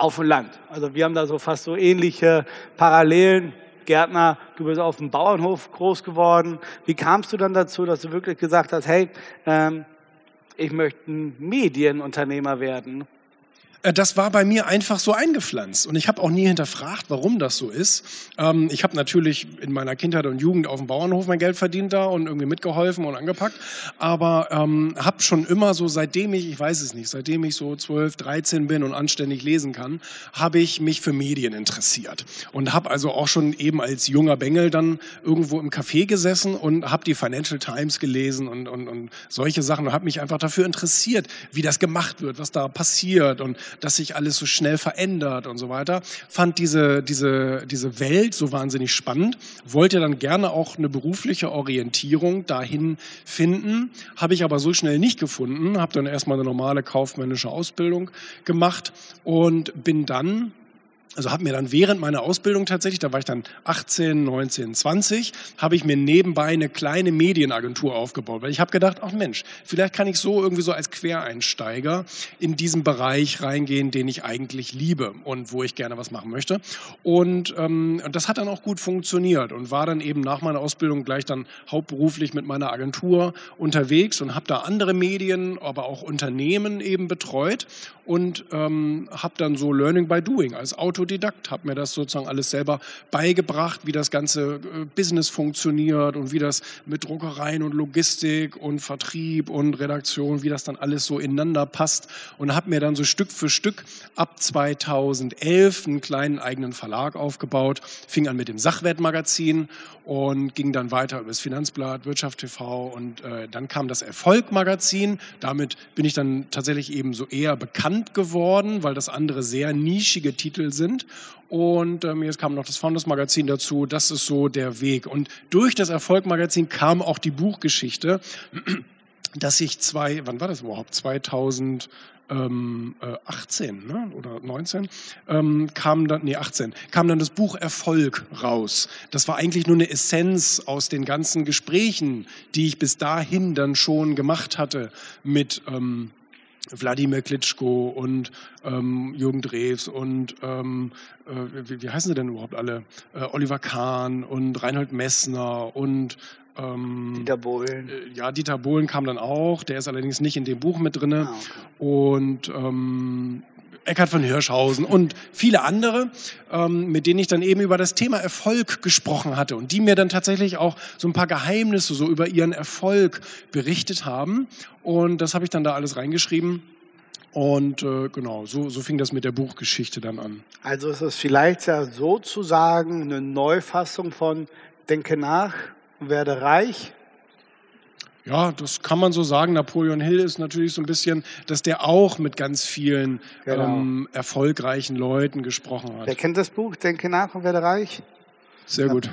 auf dem Land. Also wir haben da so fast so ähnliche Parallelen. Gärtner, du bist auf dem Bauernhof groß geworden. Wie kamst du dann dazu, dass du wirklich gesagt hast, hey, ähm, ich möchte ein Medienunternehmer werden? Äh, das war bei mir einfach so eingepflanzt. Und ich habe auch nie hinterfragt, warum das so ist. Ähm, ich habe natürlich in meiner Kindheit und Jugend auf dem Bauernhof mein Geld verdient da und irgendwie mitgeholfen und angepackt. Aber ähm, habe schon immer so, seitdem ich, ich weiß es nicht, seitdem ich so 12, 13 bin und anständig lesen kann, habe ich mich für Medien interessiert. Und habe also auch schon eben als junger Bengel dann irgendwo im Café gesessen und habe die Financial Times gelesen und, und, und solche Sachen und habe mich einfach dafür interessiert, wie das gemacht wird, was da passiert und dass sich alles so schnell verändert und so weiter. Fand diese, diese, diese Welt so wahnsinnig spannend, wollte dann gerne auch eine berufliche Orientierung dahin finden, habe ich aber so schnell nicht gefunden, habe dann erstmal eine normale kaufmännische Ausbildung gemacht und bin dann also habe mir dann während meiner Ausbildung tatsächlich, da war ich dann 18, 19, 20, habe ich mir nebenbei eine kleine Medienagentur aufgebaut, weil ich habe gedacht, ach Mensch, vielleicht kann ich so irgendwie so als Quereinsteiger in diesen Bereich reingehen, den ich eigentlich liebe und wo ich gerne was machen möchte. Und ähm, das hat dann auch gut funktioniert und war dann eben nach meiner Ausbildung gleich dann hauptberuflich mit meiner Agentur unterwegs und habe da andere Medien, aber auch Unternehmen eben betreut und ähm, habe dann so Learning by Doing als Autodidakt, habe mir das sozusagen alles selber beigebracht, wie das ganze äh, Business funktioniert und wie das mit Druckereien und Logistik und Vertrieb und Redaktion, wie das dann alles so ineinander passt und habe mir dann so Stück für Stück ab 2011 einen kleinen eigenen Verlag aufgebaut, fing an mit dem Sachwertmagazin und ging dann weiter über das Finanzblatt, Wirtschaft TV und äh, dann kam das Erfolgmagazin. Damit bin ich dann tatsächlich eben so eher bekannt bekannt geworden, weil das andere sehr nischige Titel sind. Und ähm, jetzt kam noch das Founders Magazin dazu. Das ist so der Weg. Und durch das Erfolg Magazin kam auch die Buchgeschichte, dass ich zwei, wann war das überhaupt? 2000 ähm, 18 äh, ne? oder 19 ähm, kam dann, nee 18, kam dann das Buch Erfolg raus. Das war eigentlich nur eine Essenz aus den ganzen Gesprächen, die ich bis dahin dann schon gemacht hatte mit ähm, Wladimir Klitschko und ähm, Jürgen Drews und ähm, äh, wie, wie, heißen sie denn überhaupt alle? Äh, Oliver Kahn und Reinhold Messner und ähm, Dieter Bohlen. Äh, ja, Dieter Bohlen kam dann auch, der ist allerdings nicht in dem Buch mit drin. Ah, okay. Und ähm, Eckhard von Hirschhausen und viele andere, ähm, mit denen ich dann eben über das Thema Erfolg gesprochen hatte und die mir dann tatsächlich auch so ein paar Geheimnisse so über ihren Erfolg berichtet haben. Und das habe ich dann da alles reingeschrieben. Und äh, genau, so, so fing das mit der Buchgeschichte dann an. Also ist es vielleicht ja sozusagen eine Neufassung von Denke nach, werde reich, ja, das kann man so sagen. Napoleon Hill ist natürlich so ein bisschen, dass der auch mit ganz vielen genau. ähm, erfolgreichen Leuten gesprochen hat. Wer kennt das Buch? Denke nach und werde reich. Sehr gut.